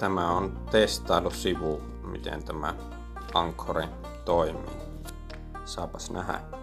tämä on testailusivu, miten tämä Anchori toimii. Saapas nähdä.